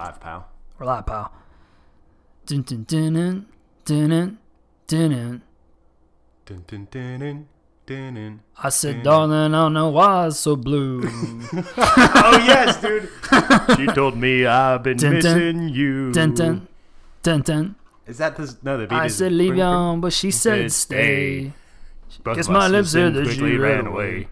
live, pal. We're live, pal. Dun dun dun dun dun dun dun dun. Dun, dun, dun, dun, dun, dun. I said, darling, I don't know why it's so blue. oh yes, dude. she told me I've been Dun, dun. missing you. dun dun dun dun. Is that the no? The beat I is said leave Bring- on, but she said said stay. stay. Both Guess my lips are then that quickly she ran ran away.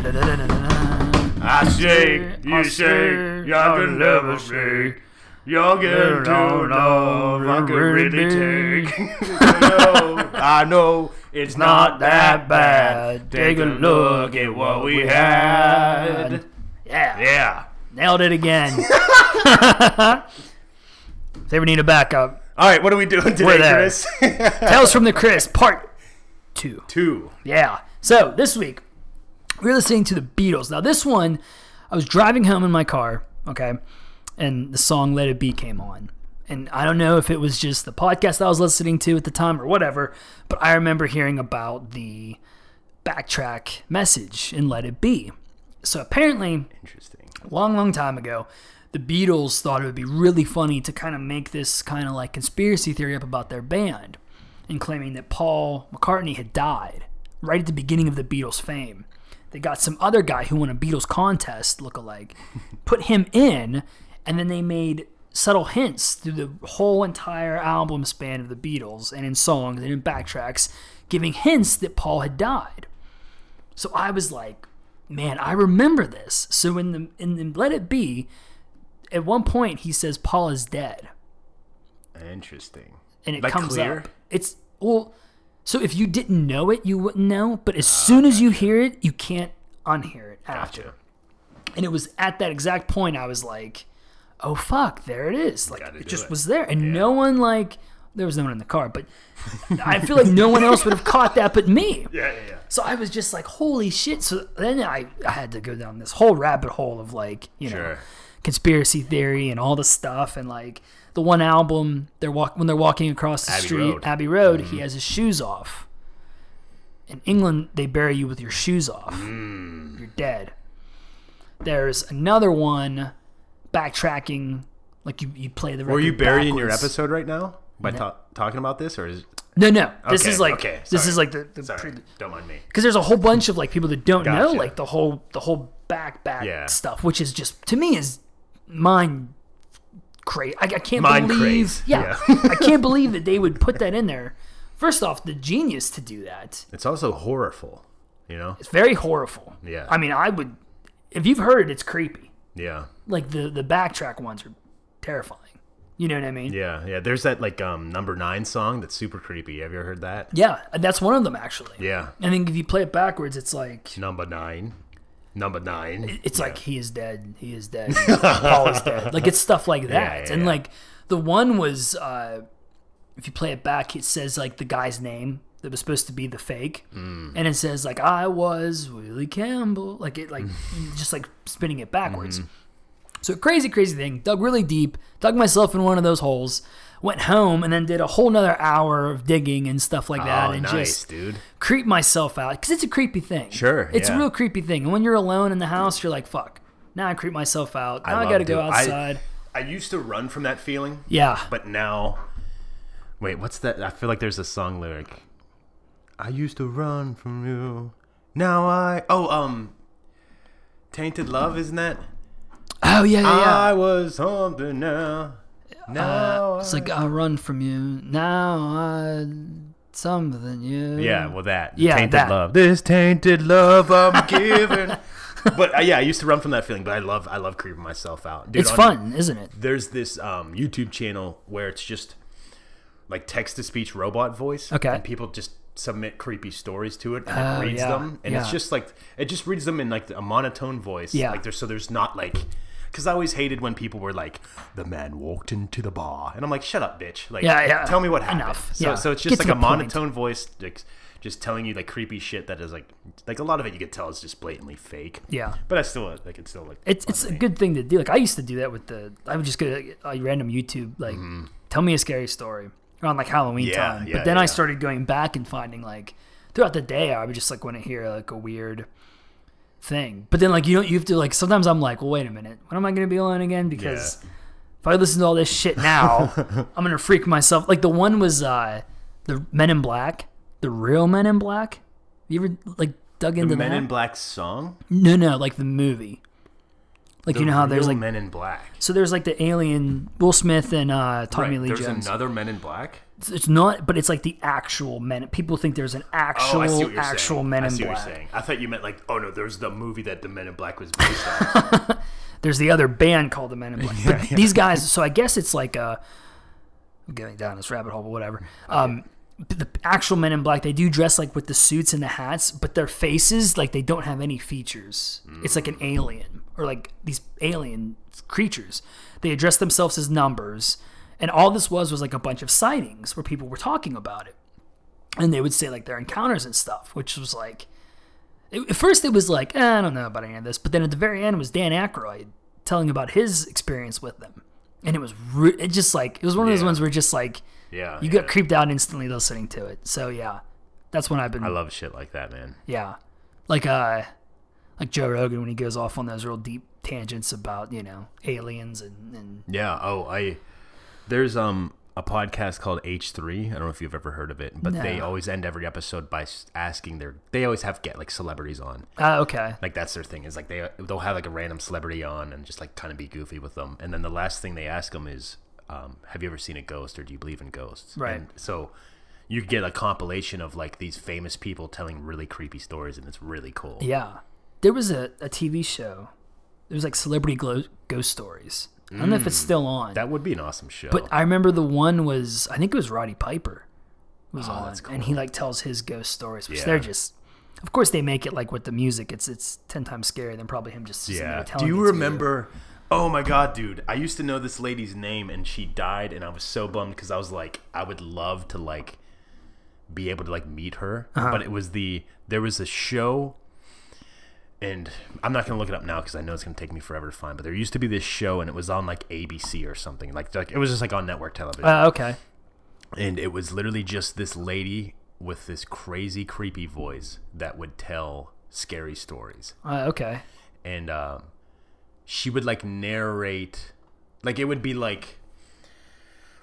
I say, you say, y'all can never say. Y'all get too love I could really take. I know it's not that bad. Take a look at what we had. Yeah, Yeah. nailed it again. if they ever need a backup, All right, what are we doing today, We're there. Chris? Tales from the Chris, part two. Two. Yeah. So this week we were listening to the Beatles. Now this one, I was driving home in my car, okay, and the song "Let It Be" came on, and I don't know if it was just the podcast I was listening to at the time or whatever, but I remember hearing about the backtrack message in "Let It Be." So apparently, Interesting. long, long time ago, the Beatles thought it would be really funny to kind of make this kind of like conspiracy theory up about their band and claiming that Paul McCartney had died right at the beginning of the Beatles' fame. They got some other guy who won a Beatles contest look-alike, put him in, and then they made subtle hints through the whole entire album span of the Beatles and in songs and in backtracks, giving hints that Paul had died. So I was like, man, I remember this. So in the in the Let It Be, at one point he says Paul is dead, Interesting. and it Like comes clear? up. It's well, so if you didn't know it, you wouldn't know. But as soon as you hear it, you can't unhear it after. Gotcha. And it was at that exact point I was like, oh fuck, there it is. Like it just it. was there, and no one like. There was no one in the car, but I feel like no one else would have caught that but me. Yeah, yeah, yeah. So I was just like, holy shit. So then I, I had to go down this whole rabbit hole of like, you know, Sure. conspiracy theory and all the stuff. And like the one album, they're walk when they're walking across the Abbey street, Road. Mm-hmm. Abbey Road, he has his shoes off. In England, they bury you with your shoes off. Mm. You're dead. There's another one backtracking, like you, you play the record Were you burying your episode right now by ta- talking about this, or is No, no. This Okay, is like okay, this is like the, the sorry? pre- don't mind me. because there's a whole bunch of like people that don't know like the whole the whole back back Yeah. stuff, which is just to me is mind crazy. I, I can't Mind believe, craze, yeah, I can't believe that they would put that in there. First off, the genius to do that. It's also horrible. You know? It's very horrible. Yeah. I mean, I would if you've heard it, it's creepy. Yeah. Like the the backtrack ones are terrifying. You know what I mean? Yeah, yeah. There's that like um number nine song that's super creepy. Have you ever heard that? Yeah, that's one of them actually. Yeah. I think if you play it backwards, it's like Number nine. Number nine. it's like he is dead, he is dead, Paul is dead. Like it's stuff like that. yeah, and yeah. like the one was uh if you play it back, it says like the guy's name that was supposed to be the fake. Hmm. And it says like I was Willie Campbell. Like it like just like spinning it backwards. Mm-hmm. So crazy, crazy thing. Dug really deep, dug myself in one of those holes, went home and then did a whole nother hour of digging and stuff like that oh, and nice, just dude. creep myself out because it's a creepy thing. Sure, it's yeah. a real creepy thing. And when you're alone in the house, you're like, "Fuck." Now I creep myself out. Now I, love got to go doing- I- outside. I used to run from that feeling, yeah, but now, wait, what's that? I feel like there's a song lyric. I used to run from you. Now I. Oh, um. Tainted Love, isn't that? Oh yeah, yeah, yeah. I was something now. Now Uh, it's like I run from you. Now I something you. Yeah, well, that. Yeah, tainted that. love. This tainted love I'm giving. but uh, yeah, I used to run from that feeling, but I love, I love creeping myself out. Dude, it's on- fun, isn't it? There's this um, YouTube channel where it's just like text to speech robot voice. Okay. And people just submit creepy stories to it and Oh, it reads yeah, them, and it's just like it just reads them in like a monotone voice. Yeah. Like there's so there's not like. Because I always hated when people were like, "The man walked into the bar," and I'm like, "Shut up, bitch! Like, Yeah, yeah. tell me what happened." Enough. So, Yeah. so it's just to like a the point. monotone voice, like, just telling you like creepy shit that is like, like a lot of it you could tell is just blatantly fake. Yeah. But I still like it's still like It's it's a good thing to do. Like I used to do that with the. I would just go to a random YouTube like, tell me a scary story around like Halloween Mm-hmm. Yeah, time. yeah, but then I started going back and finding like throughout the day I would just like want to hear like a weird thing. But then like you don't you have to like sometimes I'm like, well, wait a minute, when am I gonna be alone again? Because if I listen to all this shit now, I'm gonna freak myself. Like the one was uh the Men in Black, the real Men in Black. You ever like dug into The Men that? in Black song. no, no, like the movie. Like The you know how there's like Men in Black. so there's like the alien Will Smith and uh, Tommy Right, Lee There's Jones. another Men in Black. It's- It's not, but it's like the actual men. People think there's an actual Oh, what you're actual saying. Men I in see Black. what you're saying. I thought you meant like, oh no, there's the movie that the Men in Black was based on. There's the other band called the Men in Black. but these guys, so I guess it's like a. I'm getting down this rabbit hole, but whatever. Um, the actual Men in Black, they do dress like with the suits and the hats, but their faces, like they don't have any features. It's like an alien or like these alien creatures. They address themselves as numbers, and all this was was like a bunch of sightings where people were talking about it, and they would say like their encounters and stuff, which was like. At first, it was like, eh, I don't know about any of this, but then at the very end, it was Dan Aykroyd telling about his experience with them, and it was re- it just like it was one of those Yeah. ones where just like Yeah, you yeah. got creeped out instantly listening to it. So yeah, that's when I've been I love shit like that, man. yeah, like uh, like Joe Rogan when he goes off on those real deep tangents about you know aliens and and Yeah. Oh, I there's um a podcast called H3. I don't know if you've ever heard of it, but they always end every episode by asking their. They always have get like celebrities on. uh, okay, Like that's their thing. Is like they they'll have like a random celebrity on and just like kind of be goofy with them. And then the last thing they ask them is, um, "Have you ever seen a ghost or do you believe in ghosts?" Right. And so. You get a compilation of like these famous people telling really creepy stories, and it's really cool. yeah. There was a, a TV show. There was like celebrity ghost stories. I don't know if it's still on. Mm. That would be an awesome show. But I remember the one was I think it was Roddy Piper was Oh, on, that's and he like tells his ghost stories, which Yeah. they're just. Of course, they make it like with the music. It's it's ten times scarier than probably him just sitting Yeah. there telling. Do you to remember? Oh my god, dude! I used to know this lady's name, and she died, and I was so bummed because I was like, I would love to like be able to like meet her, Uh-huh. but it was the there was a show, and I'm not gonna look it up now because I know it's gonna take me forever to find. But there used to be this show, and it was on like ABC or something, like like it was just like on network television, Uh, okay. and it was literally just this lady with this crazy creepy voice that would tell scary stories Uh, okay. and um, she would like narrate like it would be like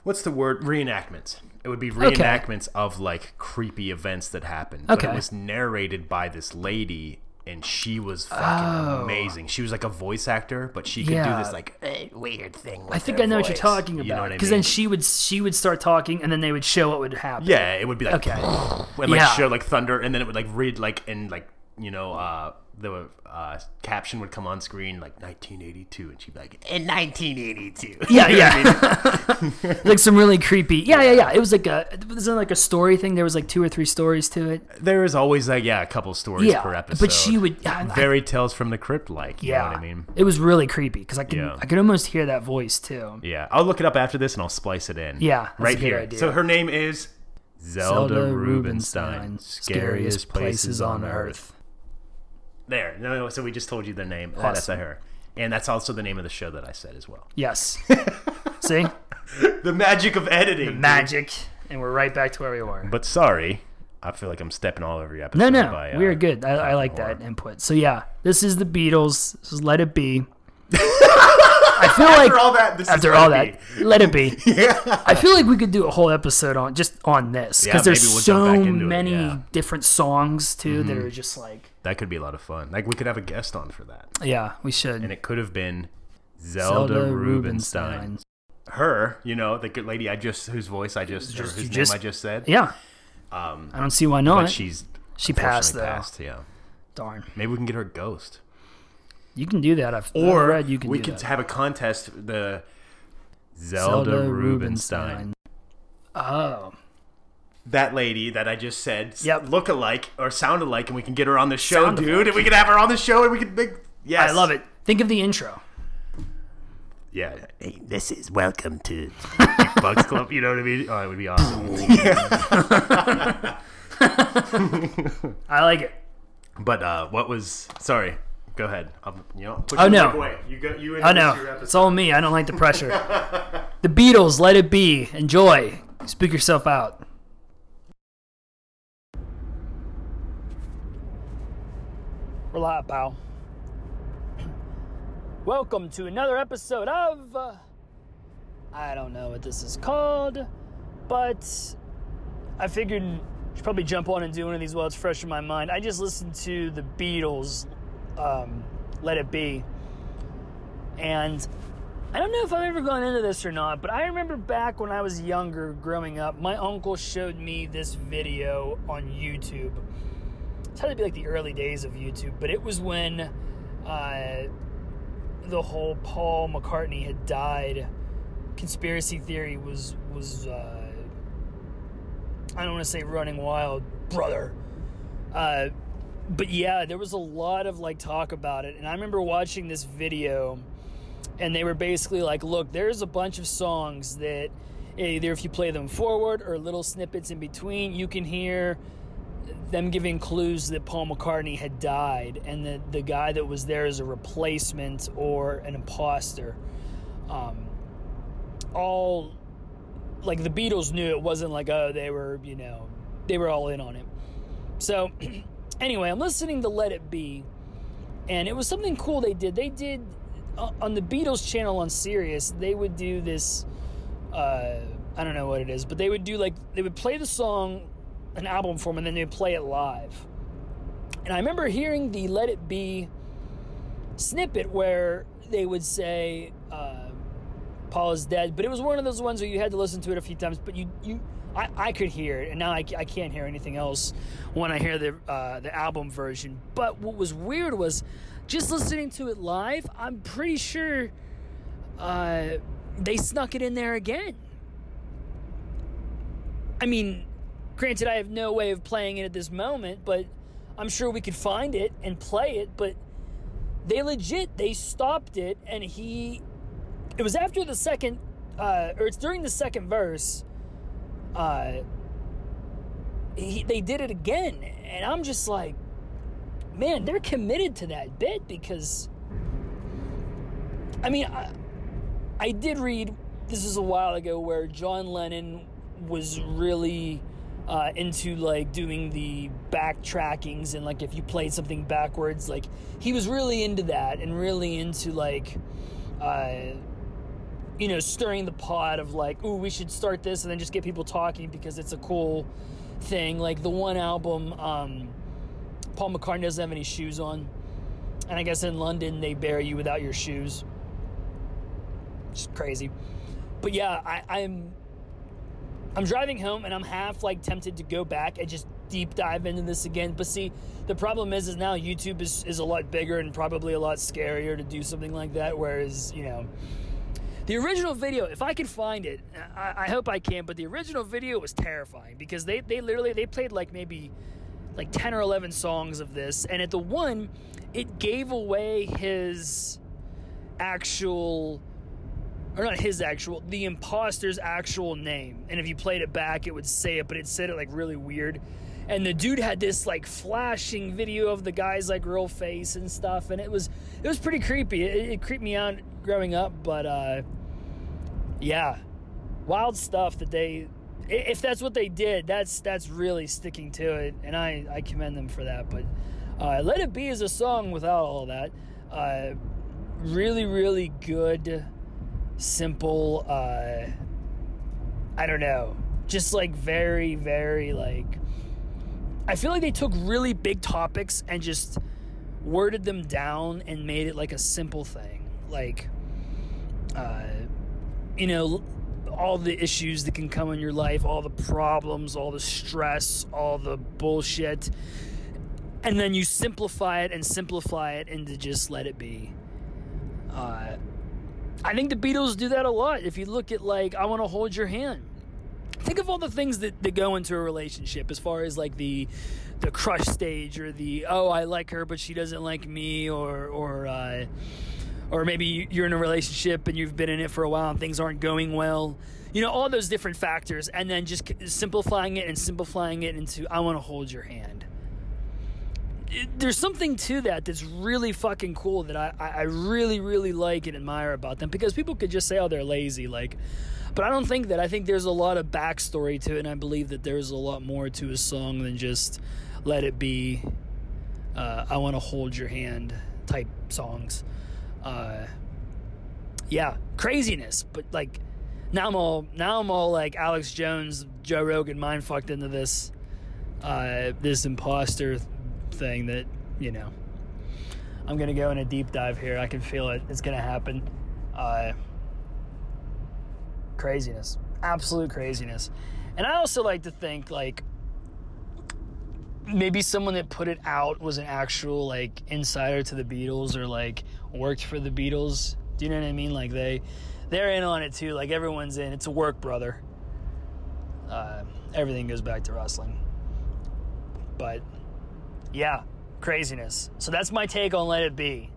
what's the word reenactments it would be reenactments of like creepy events that happened but Okay. it was narrated by this lady and she was fucking Oh. amazing she was like a voice actor but she could do this like eh, weird thing I think I know her what you're voice. talking You know about. what I Because mean? then she would she would start talking, and then they would show what would happen. yeah it would be like Okay. and like Yeah. show like thunder and then it would like read like and like you know uh the uh, caption would come on screen like 1982 and she'd be like in 1982 Yeah, what I yeah. mean? like some really creepy. Yeah, yeah, yeah. It was like a it wasn't like a story thing. There was like two or three stories to it. there is always like yeah a couple stories Yeah, per episode but she would. I- I- very tales from the crypt like yeah, know what I mean it was really creepy because I can Yeah. I could almost hear that voice too. yeah I'll look it up after this and I'll splice it in Yeah, right here idea. so her name is Zelda, Zelda Rubinstein, scariest places on earth there no, no so we just told you the name that's Awesome. her and that's also the name of the show that I said as well Yes. See the magic of editing dude. magic, and we're right back to where we were. But sorry, I feel like I'm stepping all over your episode. No, no, by, we uh, are good. I, I like horror. that input. So yeah, this is the Beatles. This is Let It Be. I feel like After all that, this after Let all It that, Let It Be. I feel like we could do a whole episode on just on this Yeah, because there's we'll so into it, many yeah. Mm-hmm. different songs too that are just like That could be a lot of fun. Like we could have a guest on for that, yeah, we should. and it could have been Zelda, Rubinstein. Her, you know, the good lady I just whose voice I just, or Just- whose you name I just said. Yeah, Um, I don't see why but not. she's She passed though. passed. Yeah, Darn, maybe we can get her a ghost, you can do that. I've, or read you can we could that. have a contest. The Zelda, Rubinstein. Oh, that lady that I just said s- Yep. look alike or sound alike, and we can get her on the show, Sound dude. alike. And we can have her on the show, and we can make. Yes, I love it. Think of the intro. Yeah. Hey, this is welcome to Bugs Club. You know what I mean? Oh, it would be awesome. I like it. but uh, what was? Sorry. Go ahead. Um, you know. Push Oh, no. Away. You go. You. I introduce know. your episode. It's all me. I don't like the pressure. the Beatles, let it be. Enjoy. Spook yourself out. Relax, pal. Welcome to another episode of. Uh, I don't know what this is called, but I figured I should probably jump on and do one of these while it's fresh in my mind. I just listened to the Beatles, um, Let It Be, and I don't know if I've ever gone into this or not, but I remember back when I was younger, growing up, my uncle showed me this video on YouTube. It had to be like the early days of YouTube, but it was when. Uh, the whole Paul McCartney had died conspiracy theory was was uh, I don't want to say running wild, brother. Uh, but yeah, there was a lot of like talk about it, and I remember watching this video, and they were basically like, "Look, there's a bunch of songs that either if you play them forward or little snippets in between, you can hear." Them giving clues that Paul McCartney had died and that the guy that was there is a replacement or an imposter. Um, all like the Beatles knew it wasn't like oh they were you know they were all in on it. So anyway, I'm listening to Let It Be, and it was something cool they did. They did uh, on the Beatles channel on Sirius. They would do this. Uh, I don't know what it is, but they would do like they would play the song an album for them and then they'd play it live. And I remember hearing the Let It Be snippet where they would say uh, Paul is dead, but it was one of those ones where you had to listen to it a few times, but you you I, I could hear it, and now I, I can't hear anything else when I hear the uh, the album version. But what was weird was just listening to it live. I'm pretty sure uh, they snuck it in there again. I mean, Granted, I have no way of playing it at this moment, but I'm sure we could find it and play it. But they legit they stopped it, and he. It was after the second, uh, or it's during the second verse. Uh, he, they did it again, and I'm just like, man, they're committed to that bit because. I mean, I, I did read this is a while ago where John Lennon was really uh, into like doing the backtrackings and like if you played something backwards like he was really into that and really into like uh, you know stirring the pot of like oh, we should start this and then just get people talking because it's a cool thing. Like the one album um, paul mccartney doesn't have any shoes on and i guess in london they bury you without your shoes. It's crazy. But yeah I, i'm I'm driving home and I'm half like tempted to go back and just deep dive into this again. But see, the problem is, is now YouTube is, is a lot bigger and probably a lot scarier to do something like that. Whereas, you know, the original video, if I can find it, I, I hope I can, but the original video was terrifying because they, they literally, they played like maybe like 10 or 11 songs of this. And at the one, it gave away his actual or not his actual, the imposter's actual name. And if you played it back, it would say it, but it said it like really weird. And the dude had this like flashing video of the guy's like real face and stuff, and it was it was pretty creepy. It, it creeped me out growing up, but uh, yeah, wild stuff that they. If that's what they did, that's that's really sticking to it, and I I commend them for that. But uh, "Let It Be" is a song without all that. Uh, really, really good simple uh I don't know, just like very very like I feel like they took really big topics and just worded them down and made it like a simple thing. Like uh you know, all the issues that can come in your life, all the problems, all the stress, all the bullshit. And then you simplify it and simplify it into just let it be. Uh, I think the Beatles do that a lot. If you look at like I want to hold your hand. Think of all the things that, that go into a relationship as far as like the the crush stage or the oh I like her but she doesn't like me or or uh, or maybe you're in a relationship and you've been in it for a while and things aren't going well. You know, all those different factors and then just simplifying it and simplifying it into I want to hold your hand there's something to that that's really fucking cool that I, I really really like and admire about them because people could just say oh they're lazy like but I don't think that I think there's a lot of backstory to it and I believe that there's a lot more to a song than just let it be uh, I want to hold your hand type songs. Uh, yeah, craziness. But like now I'm all now I'm all like Alex Jones, Joe Rogan, mind fucked into this uh, this imposter thing that you know. I'm gonna go in a deep dive here. I can feel it. It's gonna happen. Uh, craziness, absolute craziness. And I also like to think like maybe someone that put it out was an actual like insider to the Beatles or like worked for the Beatles. Do you know what I mean? Like they they're in on it too. Like everyone's in. It's a work, brother. Uh, everything goes back to wrestling. But yeah, craziness. So that's my take on Let It Be.